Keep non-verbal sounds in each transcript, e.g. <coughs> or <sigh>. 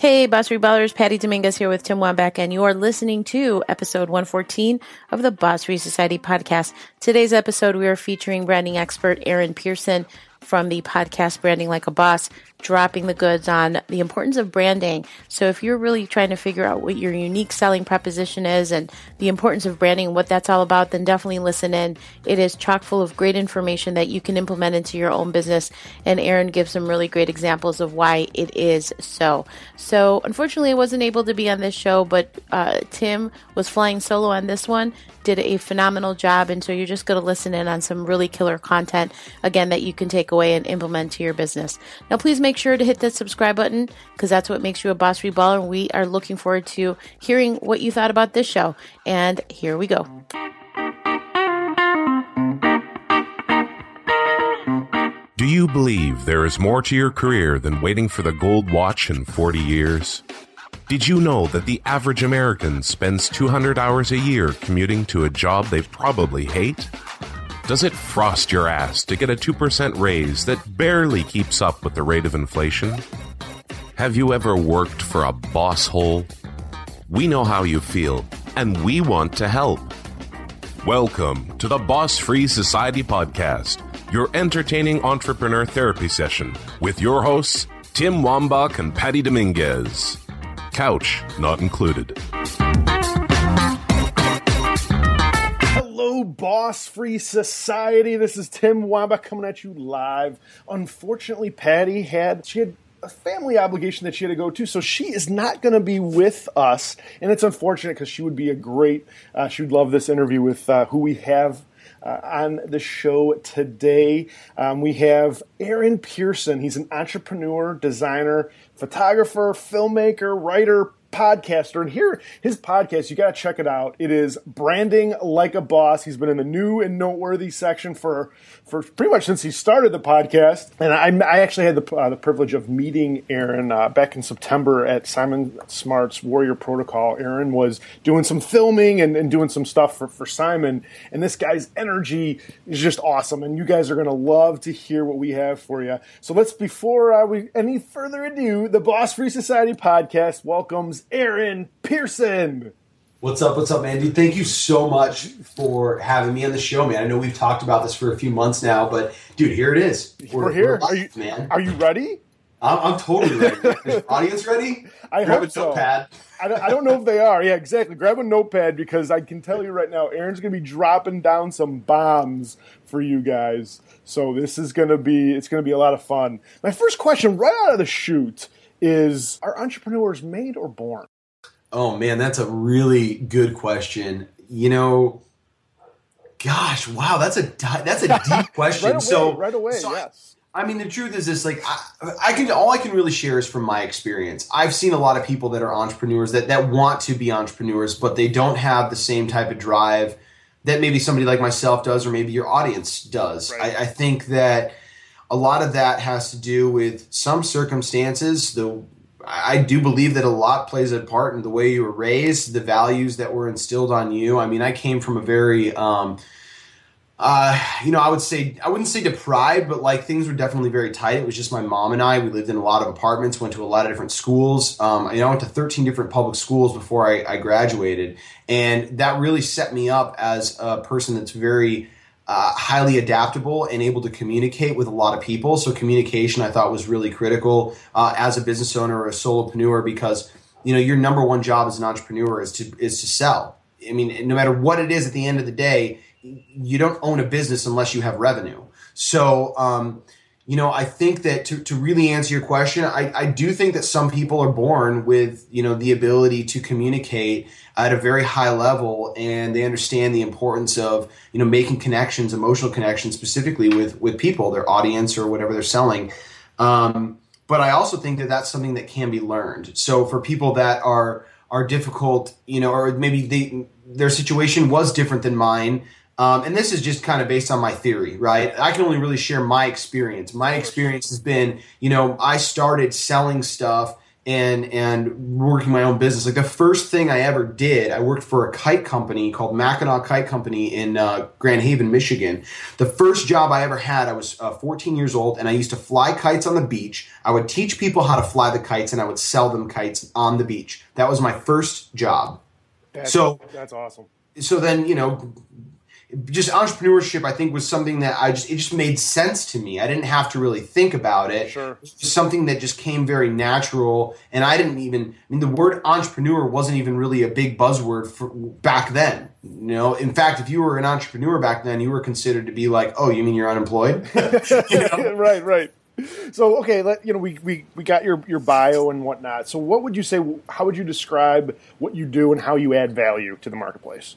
Hey, Boss Rebellers, Patty Dominguez here with Tim Wambach, and you are listening to episode 114 of the Boss Free Society podcast. Today's episode, we are featuring branding expert Aaron Pearson from the podcast Branding Like a Boss dropping the goods on the importance of branding. So if you're really trying to figure out what your unique selling proposition is and the importance of branding and what that's all about, then definitely listen in. It is chock full of great information that you can implement into your own business. And Aaron gives some really great examples of why it is so. So unfortunately, I wasn't able to be on this show, but uh, Tim was flying solo on this one did a phenomenal job. And so you're just going to listen in on some really killer content, again, that you can take away and implement to your business. Now, please make make sure to hit that subscribe button because that's what makes you a boss reballer. And We are looking forward to hearing what you thought about this show. And here we go. Do you believe there is more to your career than waiting for the gold watch in 40 years? Did you know that the average American spends 200 hours a year commuting to a job they probably hate? Does it frost your ass to get a 2% raise that barely keeps up with the rate of inflation? Have you ever worked for a boss hole? We know how you feel, and we want to help. Welcome to the Boss Free Society Podcast, your entertaining entrepreneur therapy session with your hosts, Tim Wambach and Patty Dominguez. Couch not included. Boss Free Society. This is Tim Wamba coming at you live. Unfortunately, Patty had she had a family obligation that she had to go to, so she is not going to be with us, and it's unfortunate because she would be a great. Uh, she would love this interview with uh, who we have uh, on the show today. Um, we have Aaron Pearson. He's an entrepreneur, designer, photographer, filmmaker, writer, podcaster. And here, his podcast, you got to check it out. It is Branding Like a Boss. He's been in the new and noteworthy section for, for pretty much since he started the podcast. And I, I actually had the, uh, the privilege of meeting Aaron uh, back in September at Simon Smart's Warrior Protocol. Aaron was doing some filming and, and doing some stuff for, for Simon. And this guy's energy is just awesome. And you guys are going to love to hear what we have for you. So let's, before uh, we any further ado, the Boss Free Society podcast welcomes Aaron Pearson. What's up? What's up, man? Dude, thank you so much for having me on the show, man. I know we've talked about this for a few months now, but dude, here it is. We're, we're here. We're live, are you, man? Are you ready? I'm, I'm totally ready. <laughs> audience ready? I Grab hope a so. notepad. I don't, I don't know if they are. Yeah, exactly. Grab a notepad because I can tell you right now, Aaron's going to be dropping down some bombs for you guys. So this is going to be it's going to be a lot of fun. My first question right out of the chute is: Are entrepreneurs made or born? Oh man, that's a really good question. You know, gosh, wow, that's a that's a <laughs> deep question. right away, so right away, so yes. I, I mean, the truth is this: like, I, I, can all I can really share is from my experience. I've seen a lot of people that are entrepreneurs that that want to be entrepreneurs, but they don't have the same type of drive that maybe somebody like myself does, or maybe your audience does. Right. I, I think that a lot of that has to do with some circumstances, the I do believe that a lot plays a part in the way you were raised, the values that were instilled on you. I mean, I came from a very, um, uh, you know, I would say I wouldn't say deprived, but like things were definitely very tight. It was just my mom and I. We lived in a lot of apartments, went to a lot of different schools. Um, you know, I went to 13 different public schools before I, I graduated, and that really set me up as a person that's very uh, highly adaptable and able to communicate with a lot of people. So communication, I thought, was really critical uh, as a business owner or a solopreneur because you know your number one job as an entrepreneur is to is to sell. I mean, no matter what it is, at the end of the day, you don't own a business unless you have revenue. So. Um, you know, I think that to, to really answer your question, I, I do think that some people are born with, you know, the ability to communicate at a very high level and they understand the importance of, you know, making connections, emotional connections specifically with, with people, their audience or whatever they're selling. Um, but I also think that that's something that can be learned. So for people that are, are difficult, you know, or maybe they, their situation was different than mine, um, and this is just kind of based on my theory, right? I can only really share my experience. My experience has been, you know, I started selling stuff and and working my own business. Like the first thing I ever did, I worked for a kite company called Mackinaw Kite Company in uh, Grand Haven, Michigan. The first job I ever had, I was uh, 14 years old, and I used to fly kites on the beach. I would teach people how to fly the kites, and I would sell them kites on the beach. That was my first job. That's, so that's awesome. So then, you know, just entrepreneurship i think was something that i just it just made sense to me. I didn't have to really think about it. Sure. Something that just came very natural and i didn't even i mean the word entrepreneur wasn't even really a big buzzword for back then you know? In fact if you were an entrepreneur back then you were considered to be like oh you mean you're unemployed? <laughs> <laughs> You know? <laughs> right right. So okay let you know we, we we got your your bio and whatnot. So what would you say how would you describe what you do and how you add value to the marketplace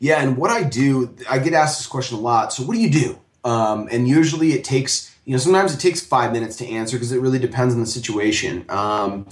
yeah, and what I do, I get asked this question a lot. So, what do you do? Um, and usually it takes, you know, sometimes it takes five minutes to answer because it really depends on the situation. Um,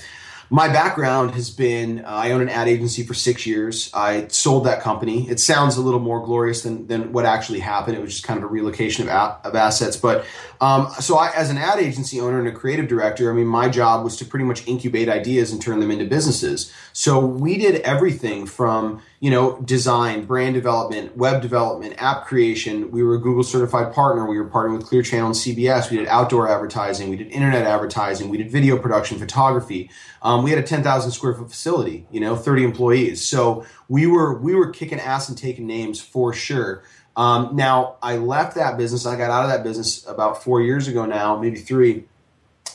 my background has been uh, I own an ad agency for six years. I sold that company. It sounds a little more glorious than, than what actually happened. It was just kind of a relocation of, of assets. But um, so, I, as an ad agency owner and a creative director, I mean, my job was to pretty much incubate ideas and turn them into businesses. So we did everything from you know design, brand development, web development, app creation. We were a Google certified partner. We were partnering with Clear Channel and CBS. We did outdoor advertising. We did internet advertising. We did video production, photography. Um, we had a 10,000 square foot facility. You know, 30 employees. So we were we were kicking ass and taking names for sure. Um, now I left that business. I got out of that business about four years ago now, maybe three,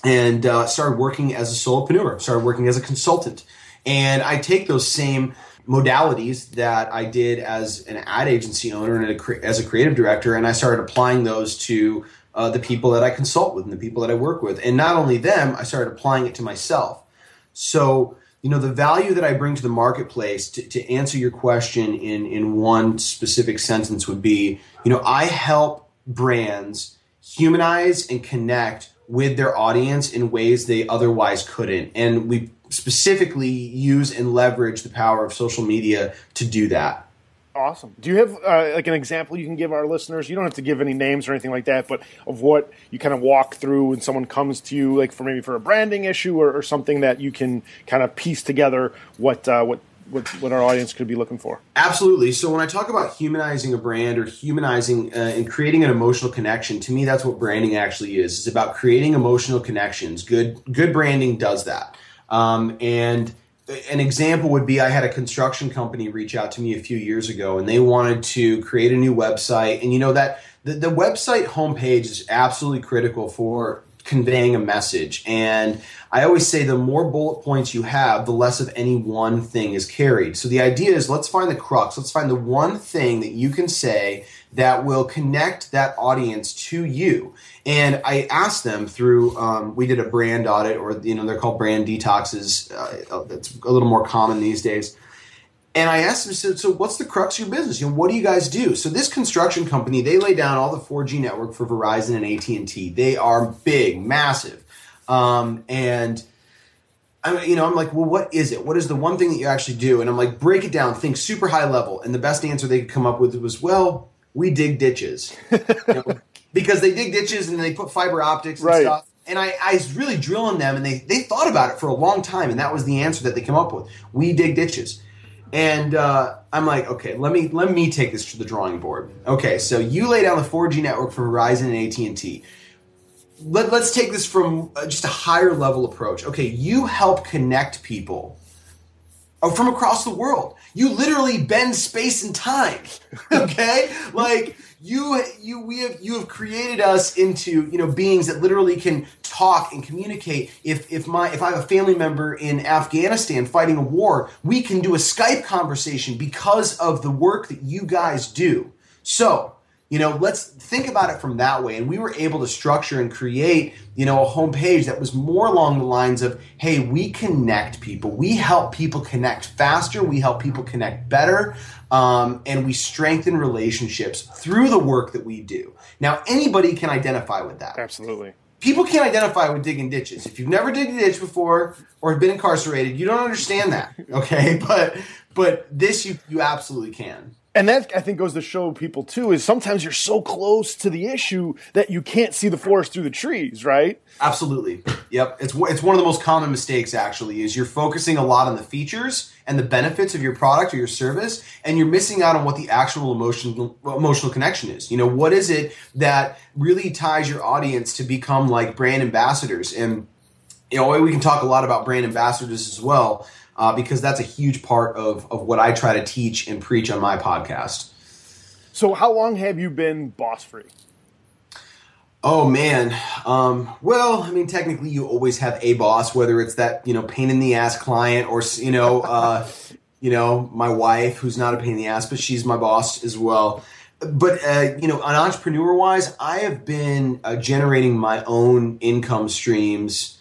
and uh, started working as a solopreneur. Started working as a consultant. And I take those same modalities that I did as an ad agency owner and a, as a creative director, and I started applying those to uh, the people that I consult with and the people that I work with. And not only them, I started applying it to myself. So, you know, the value that I bring to the marketplace to, to answer your question in, in one specific sentence would be, you know, I help brands humanize and connect with their audience in ways they otherwise couldn't. And we specifically use and leverage the power of social media to do that. Awesome. Do you have uh, like an example you can give our listeners? You don't have to give any names or anything like that, but of what you kind of walk through when someone comes to you, like for maybe for a branding issue or, or something that you can kind of piece together what uh, what what, what our audience could be looking for. Absolutely. So when I talk about humanizing a brand or humanizing uh, and creating an emotional connection, to me that's what branding actually is. It's about creating emotional connections. Good good branding does that. Um, and an example would be I had a construction company reach out to me a few years ago and they wanted to create a new website. And you know that the, the website homepage is absolutely critical for conveying a message. And I always say the more bullet points you have, the less of any one thing is carried. So the idea is let's find the crux. Let's find the one thing that you can say that will connect that audience to you. And I asked them through, um, we did a brand audit, or you know, they're called brand detoxes. Uh, that's a little more common these days. And I asked them, so, so what's the crux of your business? You know, what do you guys do? So this construction company, they lay down all the 4G network for Verizon and AT&T. They are big, massive. Um, and I you know, I'm like, well, what is it? What is the one thing that you actually do? And I'm like, break it down, think super high level. And the best answer they could come up with was, well, we dig ditches. <laughs> you know, because they dig ditches and they put fiber optics and right. stuff. And I, I was really drilling them, and they, they thought about it for a long time, and that was the answer that they came up with. We dig ditches. And uh, I'm like, okay, let me let me take this to the drawing board. Okay, so you lay down the 4G network for Verizon and AT and T. Let, let's take this from uh, just a higher level approach. Okay, you help connect people Oh, from across the world. You literally bend space and time. <laughs> Okay, like you you we have you have created us into you know beings that literally can talk and communicate if if my if i have a family member in afghanistan fighting a war we can do a skype conversation because of the work that you guys do so you know let's think about it from that way and we were able to structure and create you know a homepage that was more along the lines of hey we connect people we help people connect faster we help people connect better um, and we strengthen relationships through the work that we do. Now, anybody can identify with that. Absolutely. People can't identify with digging ditches. If you've never digged a ditch before or have been incarcerated, you don't understand that. <laughs> Okay, but but this you you absolutely can. And that I think goes to show people too is sometimes you're so close to the issue that you can't see the forest through the trees, right? Absolutely. Yep. It's it's one of the most common mistakes actually is you're focusing a lot on the features and the benefits of your product or your service and you're missing out on what the actual emotional emotional connection is. You know, what is it that really ties your audience to become like brand ambassadors and you know, we can talk a lot about brand ambassadors as well uh, because that's a huge part of, of what I try to teach and preach on my podcast. So, how long have you been boss free? Oh man. Um, well, I mean, technically, you always have a boss, whether it's that you know pain in the ass client or you know, uh, <laughs> you know, my wife, who's not a pain in the ass, but she's my boss as well. But uh, you know, on entrepreneur wise, I have been uh, generating my own income streams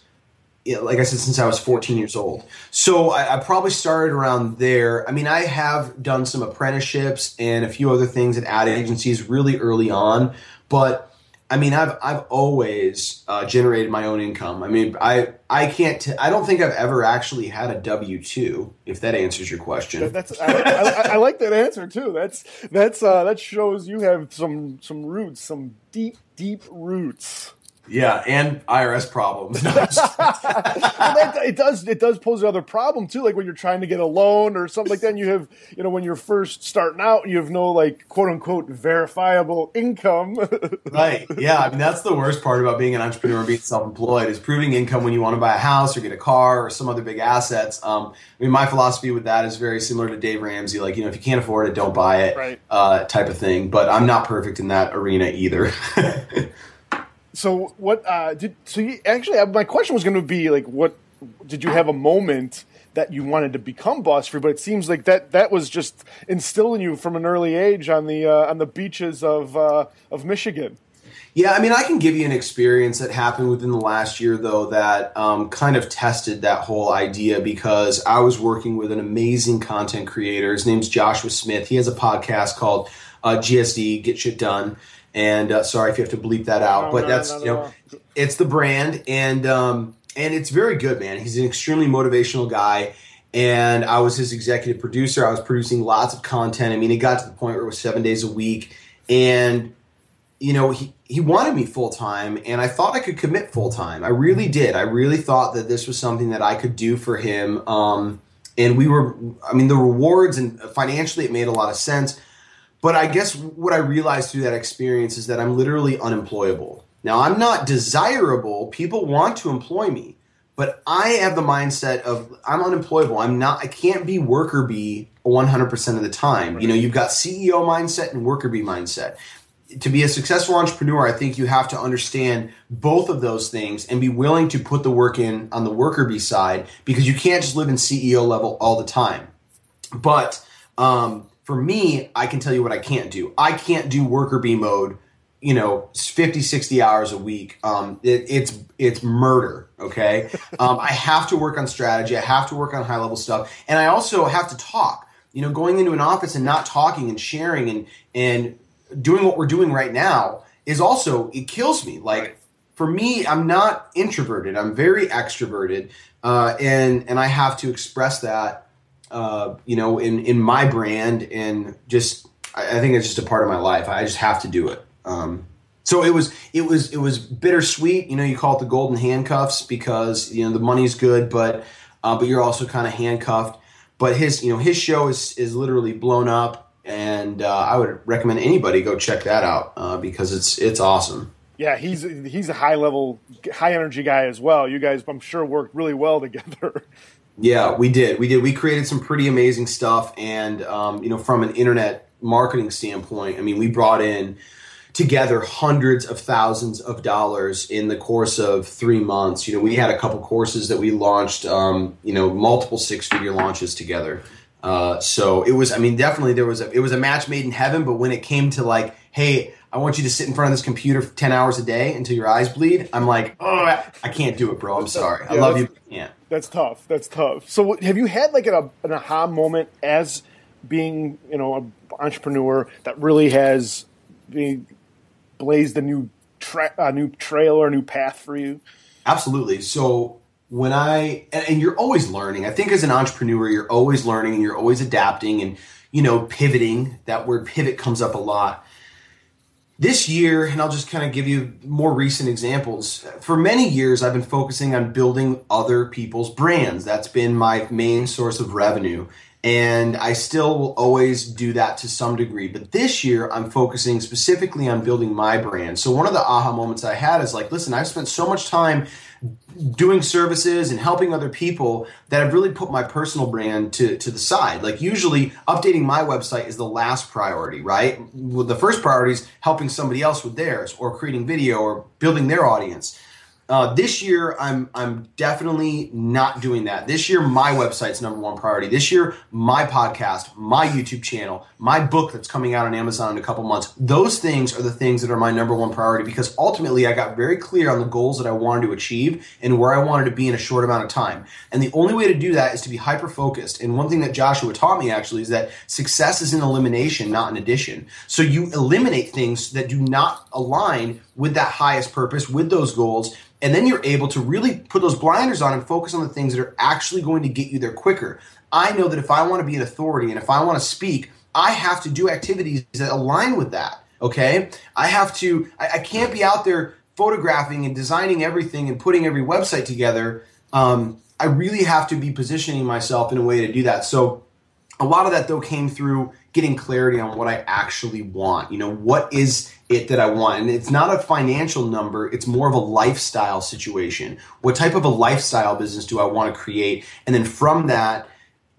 like I said, since I was 14 years old. So I, I, probably started around there. I mean, I have done some apprenticeships and a few other things at ad agencies really early on, but I mean, I've I've always uh, generated my own income. I mean, I I can't. T- I don't think I've ever actually had a W two. If that answers your question, that's I, I, I, like that answer too. That's that's uh, that shows you have some some roots, some deep deep roots. Yeah, and IRS problems. well, <laughs> that, it does it does pose another problem too. Like when you're trying to get a loan or something like that, and you have you know when you're first starting out, you have no like quote unquote verifiable income. <laughs> right. Yeah. I mean that's the worst part about being an entrepreneur, being self-employed, is proving income when you want to buy a house or get a car or some other big assets. Um, I mean my philosophy with that is very similar to Dave Ramsey. Like you know if you can't afford it, don't buy it. Right. Uh, type of thing. But I'm not perfect in that arena either. <laughs> So what uh, did so? You, actually, uh, my question was going to be like, what did you have a moment that you wanted to become boss free? But it seems like that that was just instilled in you from an early age on the uh, on the beaches of uh, of Michigan. Yeah, I mean, I can give you an experience that happened within the last year, though, that um, kind of tested that whole idea because I was working with an amazing content creator. His name's Joshua Smith. He has a podcast called uh, GSD, Get Shit Done and uh, sorry if you have to bleep that out, no, but no, that's you know, it's the brand, and um, and it's very good, man. He's an extremely motivational guy, and I was his executive producer. I was producing lots of content. I mean, it got to the point where it was seven days a week, and you know, he he wanted me full time, and I thought I could commit full time. I really did. I really thought that this was something that I could do for him. Um, and we were, I mean, the rewards and financially, it made a lot of sense but I guess what I realized through that experience is that I'm literally unemployable. Now, I'm not desirable. People want to employ me, but I have the mindset of I'm unemployable. I'm not, I can't be worker bee 100% of the time. You know, you've got CEO mindset and worker bee mindset. To be a successful entrepreneur, I think you have to understand both of those things and be willing to put the work in on the worker bee side because you can't just live in CEO level all the time. But, um, for me, I can tell you what I can't do. I can't do worker bee mode, you know, 50, 60 hours a week. Um, it, it's it's murder. Okay, <laughs> um, I have to work on strategy. I have to work on high level stuff, and I also have to talk. You know, going into an office and not talking and sharing and and doing what we're doing right now is also it kills me. Like for me, I'm not introverted. I'm very extroverted, uh, and and I have to express that uh, you know, in in my brand, and just I, I, think it's just a part of my life. I just have to do it. Um, so it was it was it was bittersweet. You know, you call it the golden handcuffs because you know the money's good, but uh, but you're also kind of handcuffed. But his you know his show is is literally blown up, and uh, I would recommend anybody go check that out uh, because it's it's awesome. Yeah, he's he's a high level, high energy guy as well. You guys, I'm sure, worked really well together. <laughs> Yeah, we did. We did. We created some pretty amazing stuff, and um, you know, from an internet marketing standpoint, I mean, we brought in together hundreds of thousands of dollars in the course of three months. You know, we had a couple courses that we launched. Um, you know, multiple six-figure launches together. Uh, so it was. I mean, definitely there was a. It was a match made in heaven. But when it came to like, hey, I want you to sit in front of this computer for 10 hours a day until your eyes bleed. I'm like, oh, I can't do it, bro. I'm sorry. I love you. Yeah. That's tough. That's tough. So have you had like an, an aha moment as being, you know, an entrepreneur that really has blazed a new, tra- a new trail or a new path for you? Absolutely. So when I, and, and you're always learning. I think as an entrepreneur, you're always learning and you're always adapting and you know, pivoting. That word pivot comes up a lot. This year, and I'll just kind of give you more recent examples. For many years, I've been focusing on building other people's brands. That's been my main source of revenue. And I still will always do that to some degree. But this year, I'm focusing specifically on building my brand. So, one of the aha moments I had is like, listen, I've spent so much time doing services and helping other people that I've really put my personal brand to, to the side. Like usually updating my website is the last priority, right? Well, the first priority is helping somebody else with theirs or creating video or building their audience. Uh, this year, I'm I'm definitely not doing that. This year, my website's number one priority. This year, my podcast, my YouTube channel, my book that's coming out on Amazon in a couple months. Those things are the things that are my number one priority because ultimately, I got very clear on the goals that I wanted to achieve and where I wanted to be in a short amount of time. And the only way to do that is to be hyper focused. And one thing that Joshua taught me actually is that success is in elimination, not in addition. So you eliminate things that do not align with that highest purpose, with those goals and then you're able to really put those blinders on and focus on the things that are actually going to get you there quicker. I know that if I want to be an authority and if I want to speak, I have to do activities that align with that. Okay. I have to, I, I can't be out there photographing and designing everything and putting every website together. Um, I really have to be positioning myself in a way to do that. So a lot of that though came through getting clarity on what I actually want. You know, what is it that I want? And it's not a financial number, it's more of a lifestyle situation. What type of a lifestyle business do I want to create? And then from that,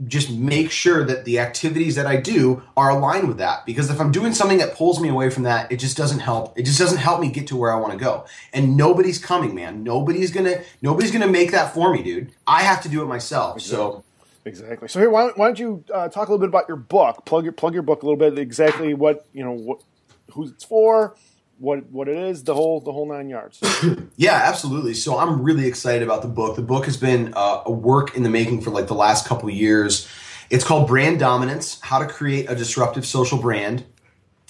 just make sure that the activities that I do are aligned with that. Because if I'm doing something that pulls me away from that, it just doesn't help. It just doesn't help me get to where I want to go. And nobody's coming, man. Nobody's gonna nobody's gonna make that for me, dude. I have to do it myself. So Exactly. So here, why don't, why don't you uh, talk a little bit about your book? Plug your plug your book a little bit. Exactly what you know, what who it's for, what what it is, the whole the whole nine yards. <coughs> yeah, absolutely. So I'm really excited about the book. The book has been uh, a work in the making for like the last couple years. It's called Brand Dominance: How to Create a Disruptive Social Brand.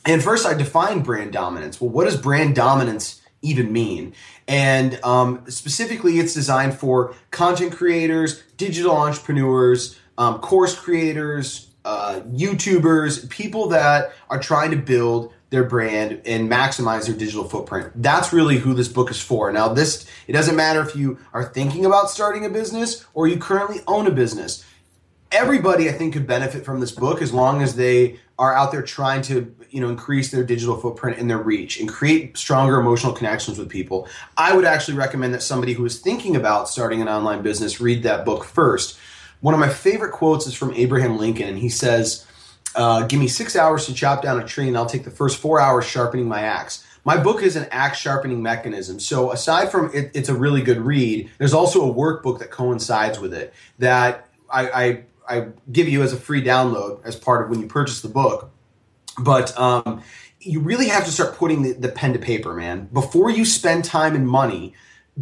And first, I define brand dominance. Well, what does brand dominance even mean? And um, specifically, it's designed for content creators, digital entrepreneurs, um, course creators, uh, YouTubers, people that are trying to build their brand and maximize their digital footprint. That's really who this book is for. Now, this it doesn't matter if you are thinking about starting a business or you currently own a business. Everybody, I think, could benefit from this book as long as they are out there trying to you know increase their digital footprint and their reach and create stronger emotional connections with people. I would actually recommend that somebody who is thinking about starting an online business read that book first. One of my favorite quotes is from abraham lincoln and he says uh, give me six hours to chop down a tree and i'll take the first four hours sharpening my axe. My book is an axe sharpening mechanism. So aside from it, it's a really good read, there's also a workbook that coincides with it that I, I I give you as a free download as part of when you purchase the book. But um, you really have to start putting the, the, pen to paper, man. Before you spend time and money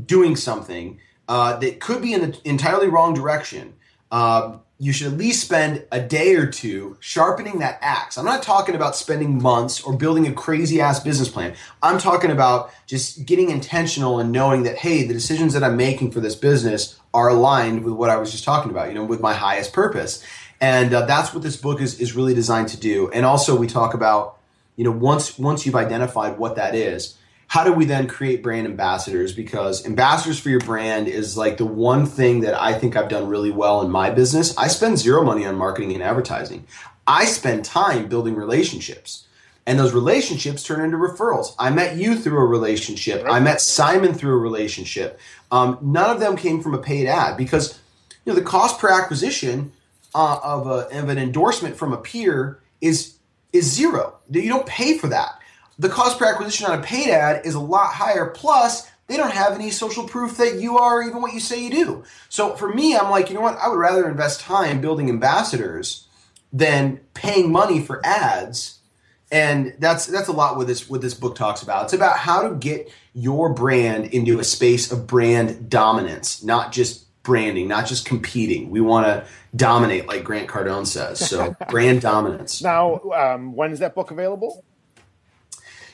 doing something uh, that could be in an entirely wrong direction, uh, you should at least spend a day or two sharpening that axe. I'm not talking about spending months or building a crazy ass business plan. I'm talking about just getting intentional and knowing that, hey, the decisions that I'm making for this business are aligned with what I was just talking about, you know, with my highest purpose. And uh, that's what this book is, is really designed to do. And also, we talk about, you know, once once you've identified what that is, how do we then create brand ambassadors? Because ambassadors for your brand is like the one thing that I think I've done really well in my business. I spend zero money on marketing and advertising. I spend time building relationships. And those relationships turn into referrals. I met you through a relationship. I met Simon through a relationship. Um, none of them came from a paid ad because you know the cost per acquisition uh, of, a, of an endorsement from a peer is is zero. You don't pay for that the cost per acquisition on a paid ad is a lot higher. Plus, they don't have any social proof that you are even what you say you do. So for me, I'm like, you know what? I would rather invest time building ambassadors than paying money for ads. And that's that's a lot what this what this book talks about. It's about how to get your brand into a space of brand dominance, not just branding, not just competing. We want to dominate, like Grant Cardone says. So <laughs> brand dominance. Now, um, when is that book available?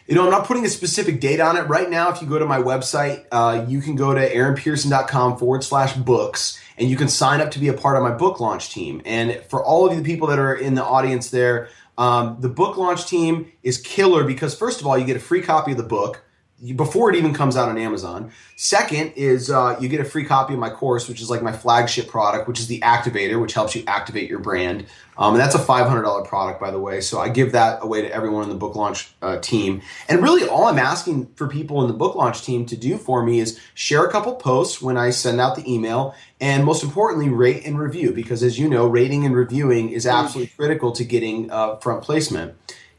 You know, I'm not putting a specific date on it right now. If you go to my website, uh, you can go to aaronpearson.com forward slash books and you can sign up to be a part of my book launch team. And for all of you people that are in the audience there, um, the book launch team is killer because, first of all, you get a free copy of the book before it even comes out on Amazon. Second is uh, you get a free copy of my course, which is like my flagship product, which is the Activator, which helps you activate your brand. Um, and that's a $500 product, by the way. So I give that away to everyone in the book launch uh, team. And really, all I'm asking for people in the book launch team to do for me is share a couple posts when I send out the email. And most importantly, rate and review, because as you know, rating and reviewing is absolutely critical to getting uh, front placement.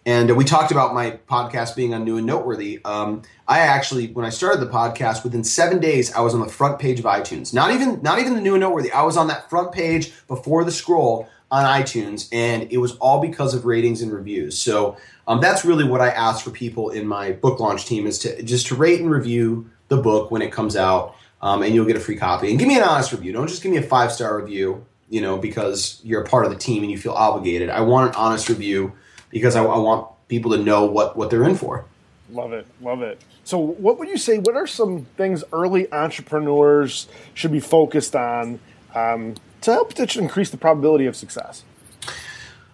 And we talked about my podcast being on New and Noteworthy. Um, I actually, when I started the podcast, within seven days, I was on the front page of iTunes. Not even, not even the New and Noteworthy. I was on that front page before the scroll on iTunes, and it was all because of ratings and reviews. So um, that's really what I ask for people in my book launch team is to just to rate and review the book when it comes out, um, and you'll get a free copy. And give me an honest review. Don't just give me a five star review, you know, because you're a part of the team and you feel obligated. I want an honest review because I, I want people to know what what they're in for. Love it, love it. So, what would you say? What are some things early entrepreneurs should be focused on um, to help to increase the probability of success?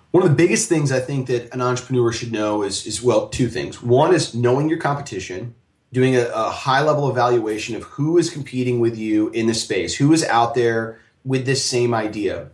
One of the biggest things I think that an entrepreneur should know is is well, two things. One is knowing your competition, doing a, a high level evaluation of who is competing with you in the space, who is out there with this same idea.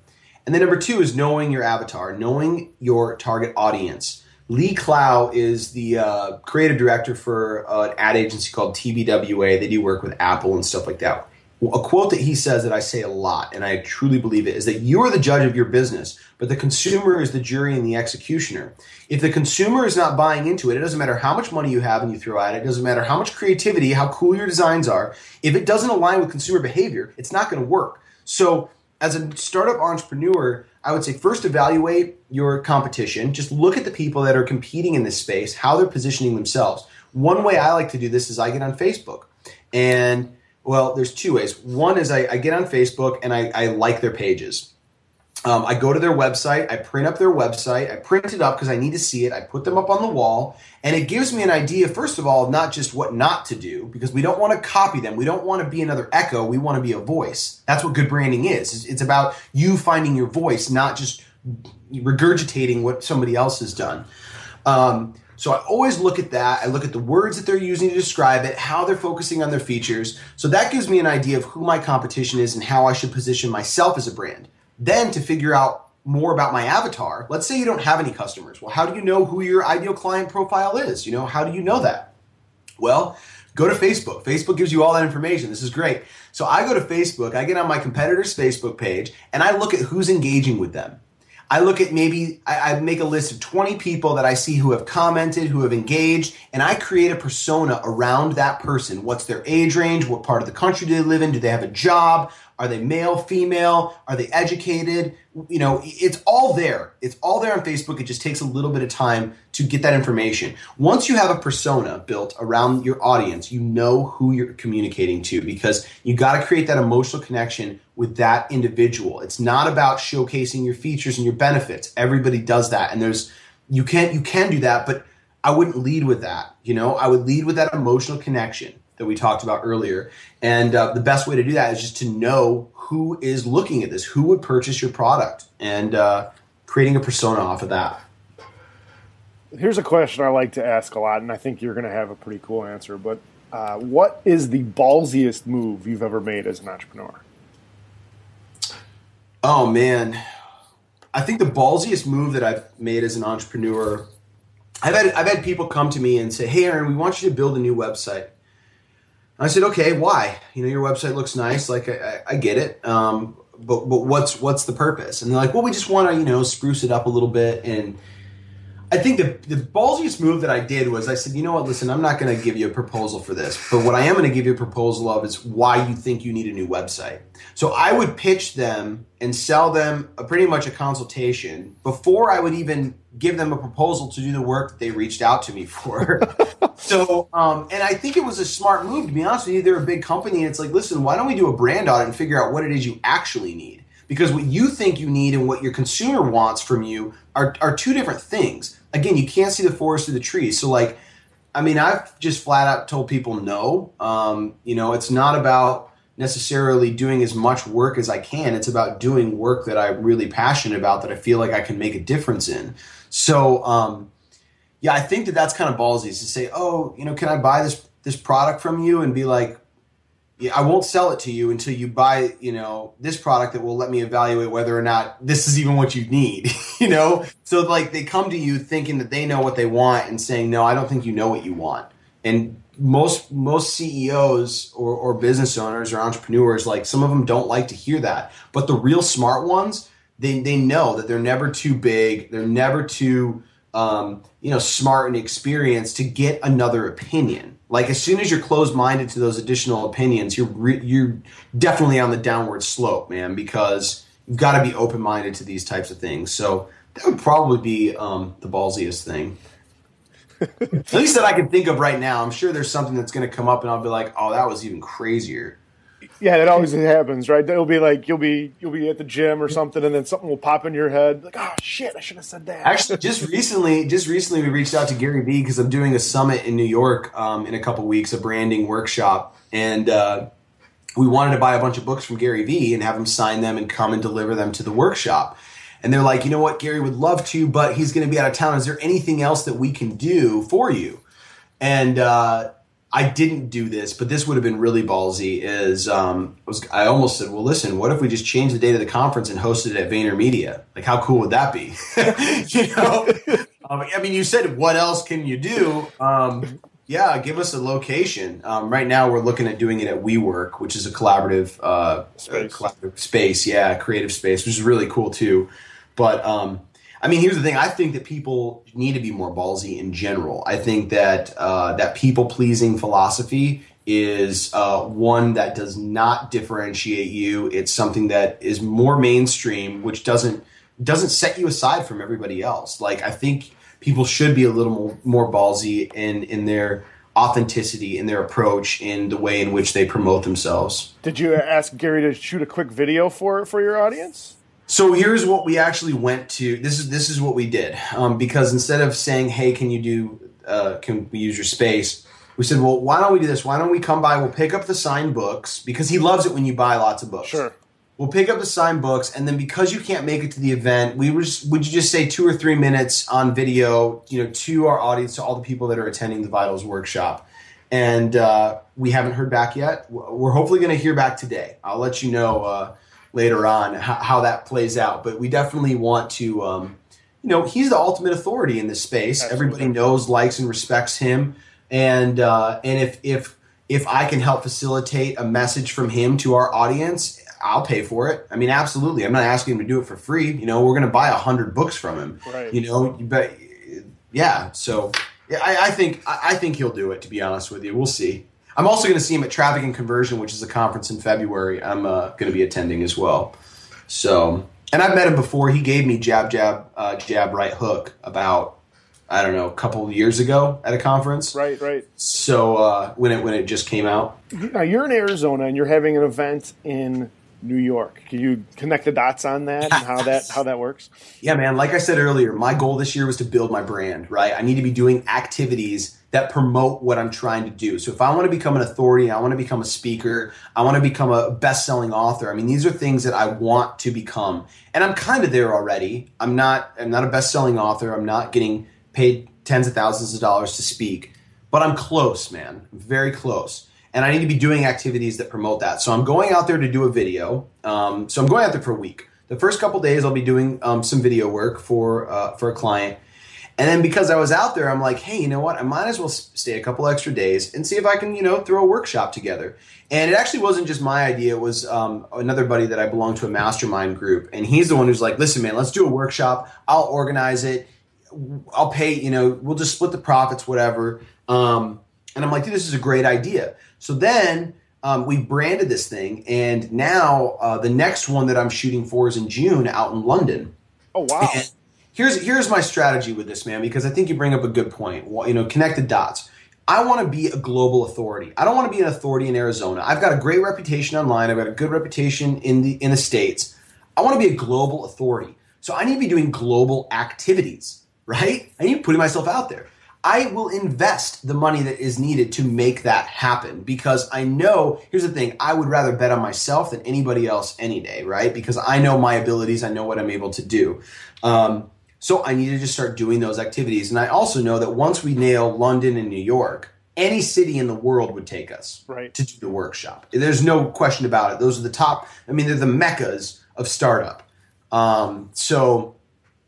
And then number two is knowing your avatar, knowing your target audience. Lee Clow is the uh, creative director for uh, an ad agency called TBWA. They do work with Apple and stuff like that. A quote that he says that I say a lot, and I truly believe it, is that you are the judge of your business, but the consumer is the jury and the executioner. If the consumer is not buying into it, it doesn't matter how much money you have and you throw at it, it doesn't matter how much creativity, how cool your designs are. If it doesn't align with consumer behavior, it's not going to work. So, as a startup entrepreneur, I would say first evaluate your competition. Just look at the people that are competing in this space, how they're positioning themselves. One way I like to do this is I get on Facebook. And well, there's two ways. One is I, I get on Facebook and I, I like their pages. Um, I go to their website, I print up their website, I print it up because I need to see it, I put them up on the wall, and it gives me an idea, first of all, not just what not to do, because we don't want to copy them. We don't want to be another echo, we want to be a voice. That's what good branding is. It's about you finding your voice, not just regurgitating what somebody else has done. Um, so I always look at that. I look at the words that they're using to describe it, how they're focusing on their features. So that gives me an idea of who my competition is and how I should position myself as a brand. Then to figure out more about my avatar, let's say you don't have any customers. Well, how do you know who your ideal client profile is? You know, how do you know that? Well, go to Facebook. Facebook gives you all that information. This is great. So I go to Facebook, I get on my competitor's Facebook page, and I look at who's engaging with them. I look at maybe, I, I, make a list of 20 people that I see who have commented, who have engaged, and I create a persona around that person. What's their age range? What part of the country do they live in? Do they have a job? Are they male, female? Are they educated? You know, it's all there. It's all there on Facebook. It just takes a little bit of time to get that information. Once you have a persona built around your audience, you know who you're communicating to because you got to create that emotional connection with that individual. It's not about showcasing your features and your benefits. Everybody does that and there's you can't you can do that, but I wouldn't lead with that. You know, I would lead with that emotional connection that we talked about earlier. And uh, the best way to do that is just to know who is looking at this, who would purchase your product, and uh, creating a persona off of that. Here's a question I like to ask a lot, and I think you're going to have a pretty cool answer. But uh, what is the ballsiest move you've ever made as an entrepreneur? Oh man, I think the ballsiest move that I've made as an entrepreneur, I've had I've had people come to me and say, "Hey, Aaron, we want you to build a new website." I said, okay, why? You know, your website looks nice. Like, I, I get it. Um, but, but what's, what's the purpose? And they're like, well, we just want to, you know, spruce it up a little bit. And I think the, the ballsiest move that I did was I said, you know what, listen, I'm not going to give you a proposal for this. But what I am going to give you a proposal of is why you think you need a new website. So I would pitch them and sell them a, pretty much a consultation before I would even give them a proposal to do the work that they reached out to me for. <laughs> so, um, and I think it was a smart move to be honest with you. They're a big company, and it's like, listen, why don't we do a brand audit and figure out what it is you actually need? Because what you think you need and what your consumer wants from you are, are two different things. Again, you can't see the forest through the trees. So, like, I mean, I've just flat out told people no. Um, you know, it's not about necessarily doing as much work as I can. It's about doing work that I'm really passionate about that I feel like I can make a difference in. So, um, yeah, I think that that's kind of ballsy to say, oh, you know, can I buy this this product from you and be like, I won't sell it to you until you buy, you know, this product that will let me evaluate whether or not this is even what you need, <laughs> you know? So like they come to you thinking that they know what they want and saying, "No, I don't think you know what you want." And most most CEOs or, or business owners or entrepreneurs, like some of them don't like to hear that. But the real smart ones, they they know that they're never too big, they're never too um, you know, smart and experienced to get another opinion. Like as soon as you're closed minded to those additional opinions, you're re- you're definitely on the downward slope, man. Because you've got to be open minded to these types of things. So that would probably be um, the ballsiest thing. <laughs> At least that I can think of right now. I'm sure there's something that's going to come up, and I'll be like, "Oh, that was even crazier." Yeah, that always happens, right? It'll be like you'll be you'll be at the gym or something, and then something will pop in your head, like, "Oh shit, I should have said that." Actually, just recently, just recently, we reached out to Gary Vee because I'm doing a summit in New York um, in a couple weeks, a branding workshop, and uh, we wanted to buy a bunch of books from Gary Vee and have him sign them and come and deliver them to the workshop. And they're like, you know what, Gary would love to, but he's going to be out of town. Is there anything else that we can do for you? And uh, I didn't do this, but this would have been really ballsy. Is um, I, was, I almost said, well, listen, what if we just change the date of the conference and hosted it at VaynerMedia? Like, how cool would that be? <laughs> you know, um, I mean, you said, what else can you do? Um, yeah, give us a location. Um, right now, we're looking at doing it at WeWork, which is a collaborative uh, space. collaborative space. Yeah, creative space, which is really cool too. But um, I mean, here's the thing. I think that people need to be more ballsy in general. I think that uh, that people pleasing philosophy is uh, one that does not differentiate you. It's something that is more mainstream, which doesn't doesn't set you aside from everybody else. Like I think people should be a little more, more ballsy in in their authenticity in their approach in the way in which they promote themselves. Did you ask Gary to shoot a quick video for for your audience? So here's what we actually went to. This is this is what we did um, because instead of saying, "Hey, can you do? Uh, can we use your space?" We said, "Well, why don't we do this? Why don't we come by? We'll pick up the signed books because he loves it when you buy lots of books. Sure. We'll pick up the signed books, and then because you can't make it to the event, we would just, would you just say two or three minutes on video, you know, to our audience, to all the people that are attending the Vitals workshop." And uh, we haven't heard back yet. We're hopefully going to hear back today. I'll let you know. Uh, later on how, how that plays out. But we definitely want to, um, you know, he's the ultimate authority in this space. Absolutely. Everybody knows, likes, and respects him. And uh, and if if if I can help facilitate a message from him to our audience, I'll pay for it. I mean, absolutely. I'm not asking him to do it for free. You know, we're going to buy a hundred books from him. Right. You know, but yeah. So yeah, I, I think I, I think he'll do it. To be honest with you, we'll see. I'm also going to see him at Traffic and Conversion, which is a conference in February. I'm uh, going to be attending as well. So, and I've met him before. He gave me jab, jab, uh, jab, right hook about I don't know a couple of years ago at a conference. Right, right. So uh, when it when it just came out. Now you're in Arizona and you're having an event in New York. Can you connect the dots on that and how that how that works? <laughs> Yeah, man. Like I said earlier, my goal this year was to build my brand. Right. I need to be doing activities that promote what I'm trying to do. So if I want to become an authority, I want to become a speaker, I want to become a best-selling author. I mean, these are things that I want to become. And I'm kind of there already. I'm not I'm not a best-selling author. I'm not getting paid tens of thousands of dollars to speak, but I'm close, man. very close. And I need to be doing activities that promote that. So I'm going out there to do a video. Um, so I'm going out there for a week. The first couple days, I'll be doing um, some video work for uh, for a client and then because I was out there, I'm like, hey, you know what? I might as well stay a couple extra days and see if I can, you know, throw a workshop together. And it actually wasn't just my idea. It was um, another buddy that I belong to a mastermind group. And he's the one who's like, listen, man, let's do a workshop. I'll organize it. I'll pay, you know, we'll just split the profits, whatever. Um, and I'm like, dude, this is a great idea. So then um, we branded this thing. And now uh, the next one that I'm shooting for is in June out in London. Oh, wow. And, here's here's my strategy with this man because I think you bring up a good point. You know, connect the dots. I want to be a global authority. I don't want to be an authority in Arizona. I've got a great reputation online. I've got a good reputation in the in the states. I want to be a global authority. So I need to be doing global activities, right? I need to be putting myself out there. I will invest the money that is needed to make that happen because I know, here's the thing, I would rather bet on myself than anybody else any day, right? Because I know my abilities, I know what I'm able to do. Um, so I need to just start doing those activities. And I also know that once we nail London and New York, any city in the world would take us Right. to do the workshop. There's no question about it. Those are the top, I mean, they're the meccas of startup. Um, so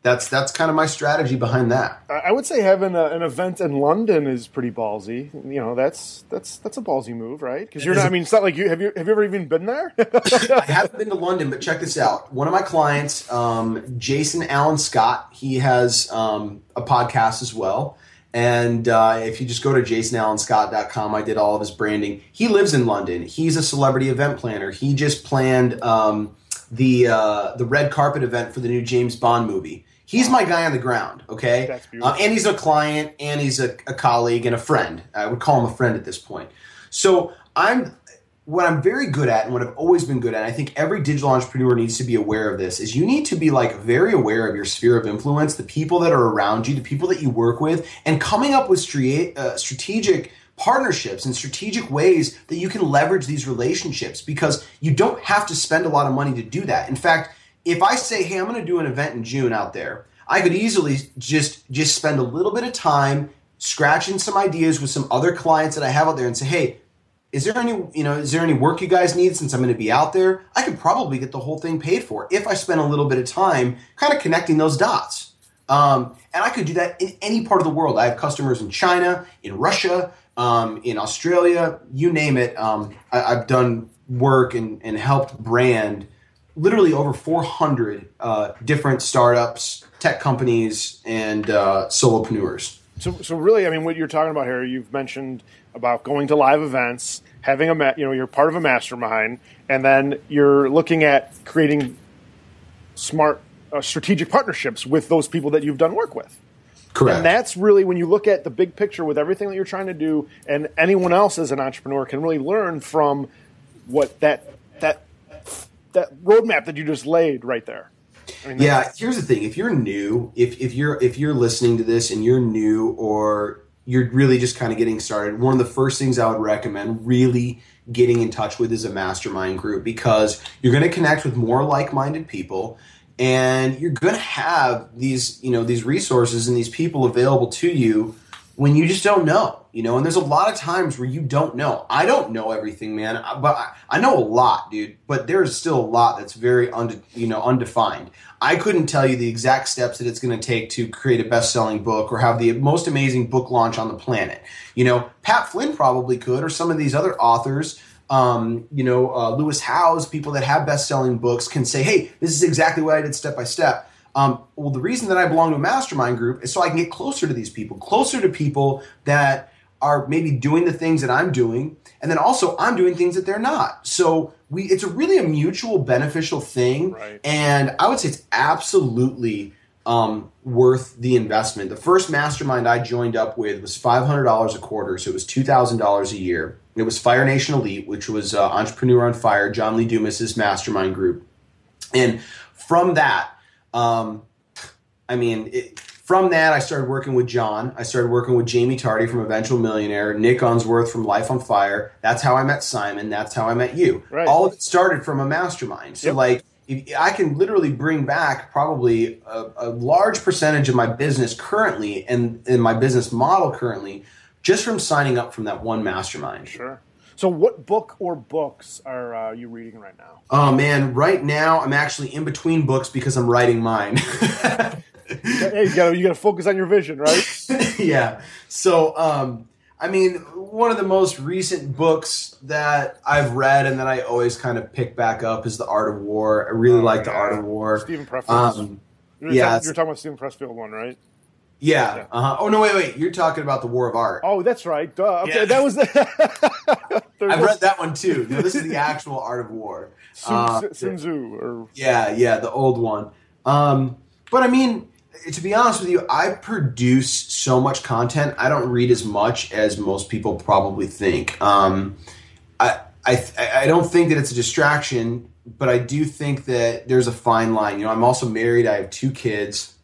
that's that's kind of my strategy behind that. I would say having a, an event in London is pretty ballsy. You know, that's that's that's a ballsy move, right? Because you're not. I mean, it's not like you have you have you ever even been there? <laughs> I haven't been to London, but check this out. One of my clients, um, Jason Allen Scott, he has um, a podcast as well. And uh, if you just go to jasonallenscott.com, I did all of his branding. He lives in London. He's a celebrity event planner. He just planned um, the uh, the red carpet event for the new James Bond movie. He's my guy on the ground, okay? That's beautiful. Uh, and he's a client, and he's a, a colleague and a friend. I would call him a friend at this point. So I'm what I'm very good at and what I've always been good at, I think every digital entrepreneur needs to be aware of this, is you need to be like very aware of your sphere of influence, the people that are around you, the people that you work with, and coming up with uh, strategic partnerships and strategic ways that you can leverage these relationships because you don't have to spend a lot of money to do that. In fact, if I say, "Hey, I'm going to do an event in June out there," I could easily just just spend a little bit of time scratching some ideas with some other clients that I have out there and say, "Hey, is there any you know is there any work you guys need since i'm going to be out there? I could probably get the whole thing paid for if i spend a little bit of time kind of connecting those dots. Um, and i could do that in any part of the world. I have customers in china in russia um, in australia you name it. Um, I, i've done work and, and helped brand literally over 400 uh, different startups tech companies and uh, solopreneurs So, so really, I mean, what you're talking about here, you've mentioned about going to live events, having a, ma- you know, you're part of a mastermind, and then you're looking at creating smart, uh, strategic partnerships with those people that you've done work with. correct And that's really when you look at the big picture with everything that you're trying to do, and anyone else as an entrepreneur can really learn from what that that that roadmap that you just laid right there. I mean, Yeah, here's the thing. If you're new, if, if you're if you're listening to this and you're new or you're really just kind of getting started, one of the first things I would recommend really getting in touch with is a mastermind group because you're going to connect with more like-minded people and you're going to have these, you know, these resources and these people available to you when you just don't know, you know, and there's a lot of times where you don't know. I don't know everything, man, but I, I know a lot, dude, but there's still a lot that's very, unde, you know, undefined. I couldn't tell you the exact steps that it's going to take to create a best-selling book or have the most amazing book launch on the planet. You know, Pat Flynn probably could, or some of these other authors. Um, you know, uh, Lewis Howes, people that have best-selling books can say, "Hey, this is exactly what I did step by step." Um, well, the reason that I belong to a mastermind group is so I can get closer to these people, closer to people that are maybe doing the things that I'm doing, and then also I'm doing things that they're not. So we, it's a really a mutual beneficial thing, Right. and I would say it's absolutely um, worth the investment. The first mastermind I joined up with was five hundred dollars a quarter, so it was two thousand dollars a year. It was Fire Nation Elite, which was uh, Entrepreneur on Fire, John Lee Dumas's mastermind group, and from that, um, I mean, it, from that, I started working with John. I started working with Jaime Tardy from Eventual Millionaire, Nick Unsworth from Life on Fire. That's how I met Simon. That's how I met you. Right. All of it started from a mastermind. So, Yep. like, I can literally bring back probably a, a large percentage of my business currently and in my business model currently just from signing up from that one mastermind. Sure. So, what book or books are uh, you reading right now? Oh man, right now I'm actually in between books because I'm writing mine. hey, you gotta you gotta focus on your vision, right? <laughs> yeah. So, um, I mean, one of the most recent books that I've read and that I always kind of pick back up is The Art of War. I really Oh, like The. Art of War. Steven Pressfield. Um, you're, yeah, talking, you're talking about Steven Pressfield one, right? yeah. Yeah. Uh-huh. Oh no, wait, wait. You're talking about The War of Art. Oh, that's right. Duh. Okay, Yeah. that was. There's <laughs> <laughs> I've read that one too. No, this is the actual Art of War. Sun, Uh, Sun Tzu or Yeah, yeah, the old one. Um, but I mean, to be honest with you, I produce so much content. I don't read as much as most people probably think. Um, I, I, I don't think that it's a distraction, but I do think that there's a fine line. You know, I'm also married. I have two kids.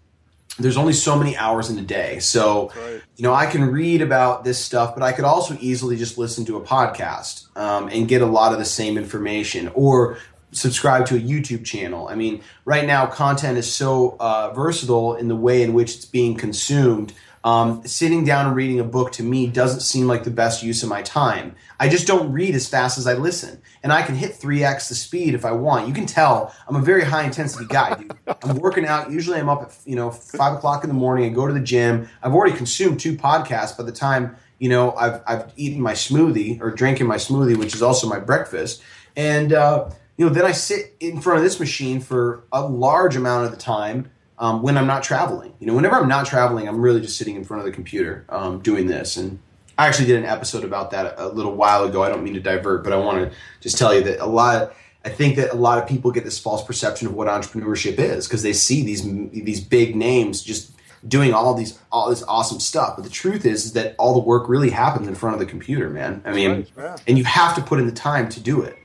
There's only so many hours in a day. So, right. you know, I can read about this stuff, but I could also easily just listen to a podcast um, and get a lot of the same information or subscribe to a YouTube channel. I mean, right now, content is so uh, versatile in the way in which it's being consumed um, sitting down and reading a book to me doesn't seem like the best use of my time. I just don't read as fast as I listen, and I can hit three x the speed if I want. You can tell I'm a very high intensity guy, dude. I'm working out. Usually, I'm up at you know five o'clock in the morning. I go to the gym. I've already consumed two podcasts by the time you know I've I've eaten my smoothie or drinking my smoothie, which is also my breakfast, and uh, you know then I sit in front of this machine for a large amount of the time um, when I'm not traveling. You know, whenever I'm not traveling, I'm really just sitting in front of the computer um, doing this. And I actually did an episode about that a little while ago. I don't mean to divert, but I want to just tell you that a lot. Of, I think that a lot of people get this false perception of what entrepreneurship is because they see these these big names just doing all these all this awesome stuff. But the truth is, is that all the work really happens in front of the computer, man. I mean, right, and you have to put in the time to do it.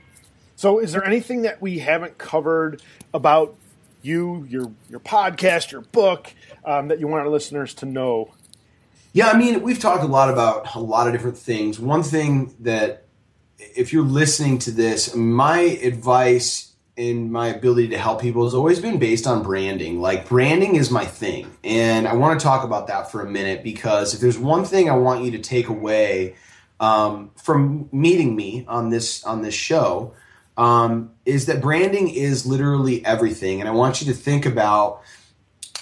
So, is there anything that we haven't covered about you, your your podcast, your book um, that you want our listeners to know? Yeah, I mean, we've talked a lot about a lot of different things. One thing that, if you're listening to this, my advice and my ability to help people has always been based on branding. Like branding is my thing, and I want to talk about that for a minute because if there's one thing I want you to take away um, from meeting me on this on this show um, is that branding is literally everything. And I want you to think about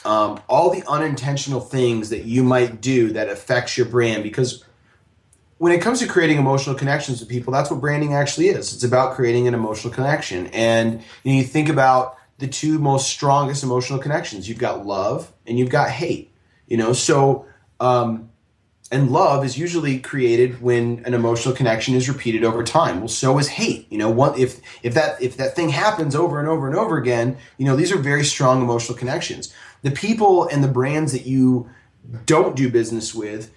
um, all the unintentional things that you might do that affects your brand because when it comes to creating emotional connections with people, that's what branding actually is. It's about creating an emotional connection. And you, know, you think about the two most strongest emotional connections. You've got love and you've got hate. You know, so um, and love is usually created when an emotional connection is repeated over time. Well so is hate. You know what if if that if that thing happens over and over and over again you know these are very strong emotional connections. The people and the brands that you don't do business with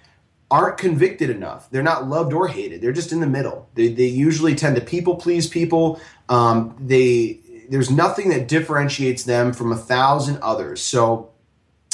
aren't convicted enough. They're not loved or hated. They're just in the middle. They, they usually tend to people please people. Um, they there's nothing that differentiates them from a thousand others. So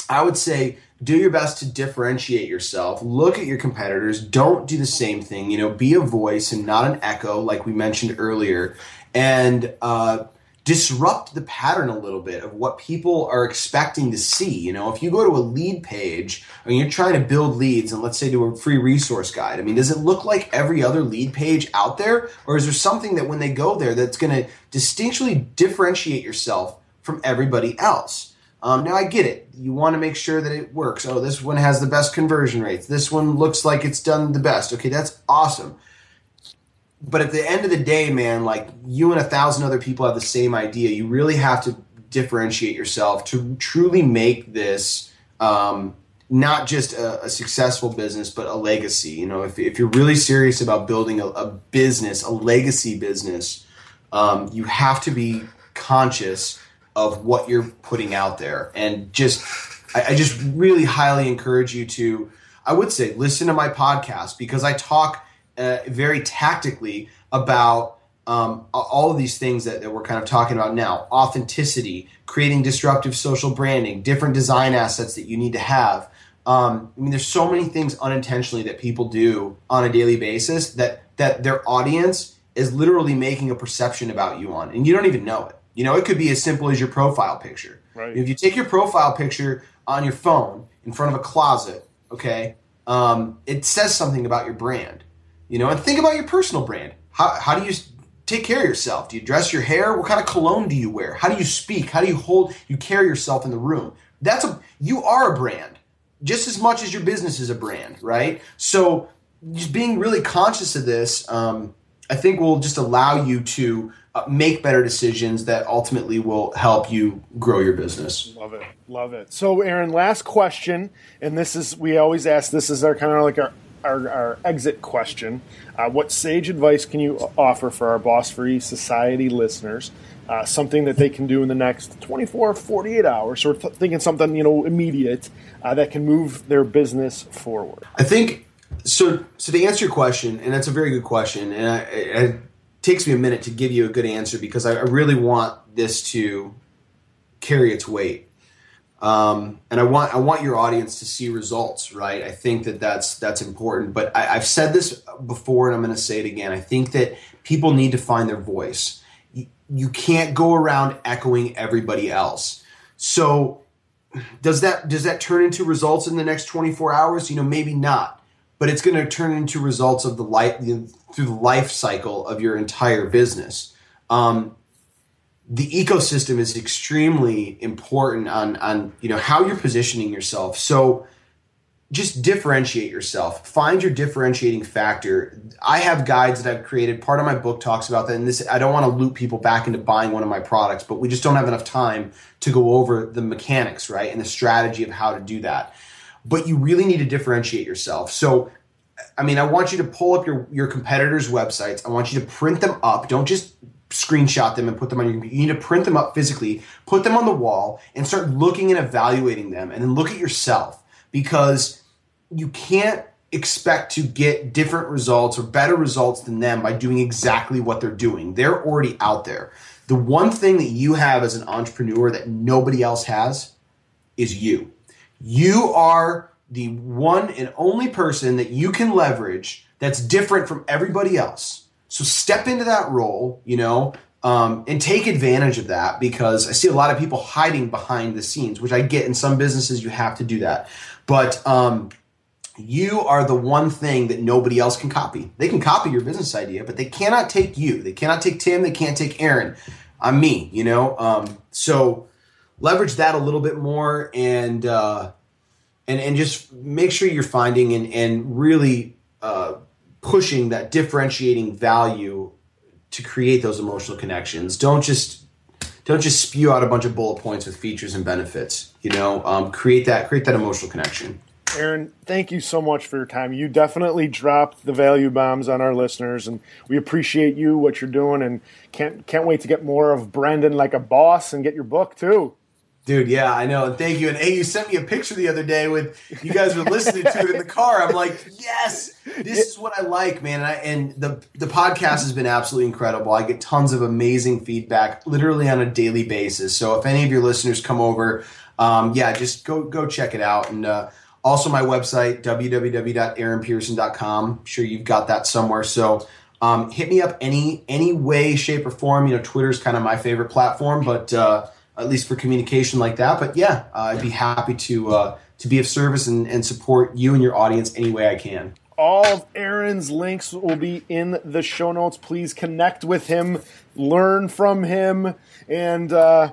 i would say do your best to differentiate yourself. Look at your competitors. Don't do the same thing. You know be a voice and not an echo like we mentioned earlier and uh, disrupt the pattern a little bit of what people are expecting to see. You know if you go to a lead page and you're trying to build leads and let's say do a free resource guide i mean does it look like every other lead page out there? Or is there something that when they go there that's going to distinctly differentiate yourself from everybody else um, now I get it. You want to make sure that it works. Oh, this one has the best conversion rates. This one looks like it's done the best. Okay, that's awesome. But at the end of the day, man, like you and a thousand other people have the same idea. You really have to differentiate yourself to truly make this um, not just a, a, successful business, but a legacy. You know, if, if you're really serious about building a, a business, a legacy business, um, you have to be conscious of what you're putting out there. And just I, I, just really highly encourage you to i would say listen to my podcast because i talk uh, very tactically about um, all of these things that, that we're kind of talking about now. Authenticity creating disruptive social branding different design assets that you need to have. Um, i mean there's so many things unintentionally that people do on a daily basis that that their audience is literally making a perception about you on and you don't even know it you know, it could be as simple as your profile picture. Right. If you take your profile picture on your phone in front of a closet, okay, um, it says something about your brand. You know, and think about your personal brand. How, how do you take care of yourself? Do you dress your hair? What kind of cologne do you wear? How do you speak? How do you hold, you carry yourself in the room? That's a, you are a brand just as much as your business is a brand, right? So just being really conscious of this, um, I think will just allow you to uh, make better decisions that ultimately will help you grow your business. Love it, love it. So, Aaron, last question, and this is we always ask. This is our kind of like our our, our exit question. Uh, what sage advice can you offer for our Boss Free Society listeners? Uh, something that they can do in the next 24, 48 hours. So we're th- thinking something, you know, immediate uh, that can move their business forward. I think so. So to answer your question, and that's a very good question, and I, I takes me a minute to give you a good answer because I, I really want this to carry its weight. Um, and I want I want your audience to see results, right? I think that that's that's important. But I, I've said this before, and I'm going to say it again. I think that people need to find their voice. You, you can't go around echoing everybody else. So does that does that turn into results in the next 24 hours? You know, maybe not, but it's going to turn into results of the life through the life cycle of your entire business. Um, the ecosystem is extremely important on on you know how you're positioning yourself. So just differentiate yourself. Find your differentiating factor. I have guides that I've created. Part of my book talks about that. And this, I don't want to loop people back into buying one of my products, but we just don't have enough time to go over the mechanics, right? And the strategy of how to do that. But you really need to differentiate yourself. So, I mean, I want you to pull up your, your competitors' websites. I want you to print them up. Don't just screenshot them and put them on your you need to print them up physically put them on the wall and start looking and evaluating them and then look at yourself because you can't expect to get different results or better results than them by doing exactly what they're doing they're already out there the one thing that you have as an entrepreneur that nobody else has is you you are the one and only person that you can leverage that's different from everybody else so step into that role, you know, um, and take advantage of that because I see a lot of people hiding behind the scenes, which I get in some businesses you have to do that. But um, you are the one thing that nobody else can copy. They can copy your business idea, but they cannot take you. They cannot take Tim. They can't take Aaron. I'm me, you know. Um, so leverage that a little bit more and uh, and and just make sure you're finding and and really. Uh, pushing that differentiating value to create those emotional connections. Don't just don't just spew out a bunch of bullet points with features and benefits. You know, um, create that create that emotional connection. Aaron, thank you so much for your time. You definitely dropped the value bombs on our listeners, and we appreciate you what you're doing, and can't can't wait to get more of Branding Like a Boss and get your book too. Dude, yeah, I know. And Thank you. And hey, you sent me a picture the other day with you guys were listening to it in the car. I'm like, yes, this is what I like, man. And, I, and the the podcast has been absolutely incredible. I get tons of amazing feedback, literally on a daily basis. So if any of your listeners come over, um, yeah, just go go check it out. And uh, also my website www.aaronpearson.com. I'm sure you've got that somewhere. So um, hit me up any any way, shape, or form. You know, Twitter's kind of my favorite platform, but uh, at least for communication like that. But yeah, uh, I'd be happy to uh, to be of service and, and support you and your audience any way I can. All of Aaron's links will be in the show notes. Please connect with him, learn from him, and uh,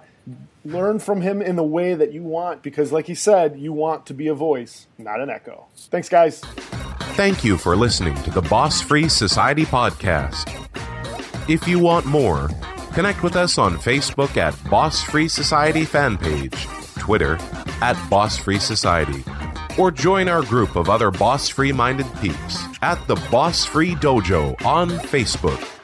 learn from him in the way that you want. Because, like he said, you want to be a voice, not an echo. Thanks, guys. Thank you for listening to the Boss Free Society podcast. If you want more, Connect with us on Facebook at Boss Free Society fan page, Twitter at Boss Free Society, or join our group of other boss free minded peeps at the Boss Free Dojo on Facebook.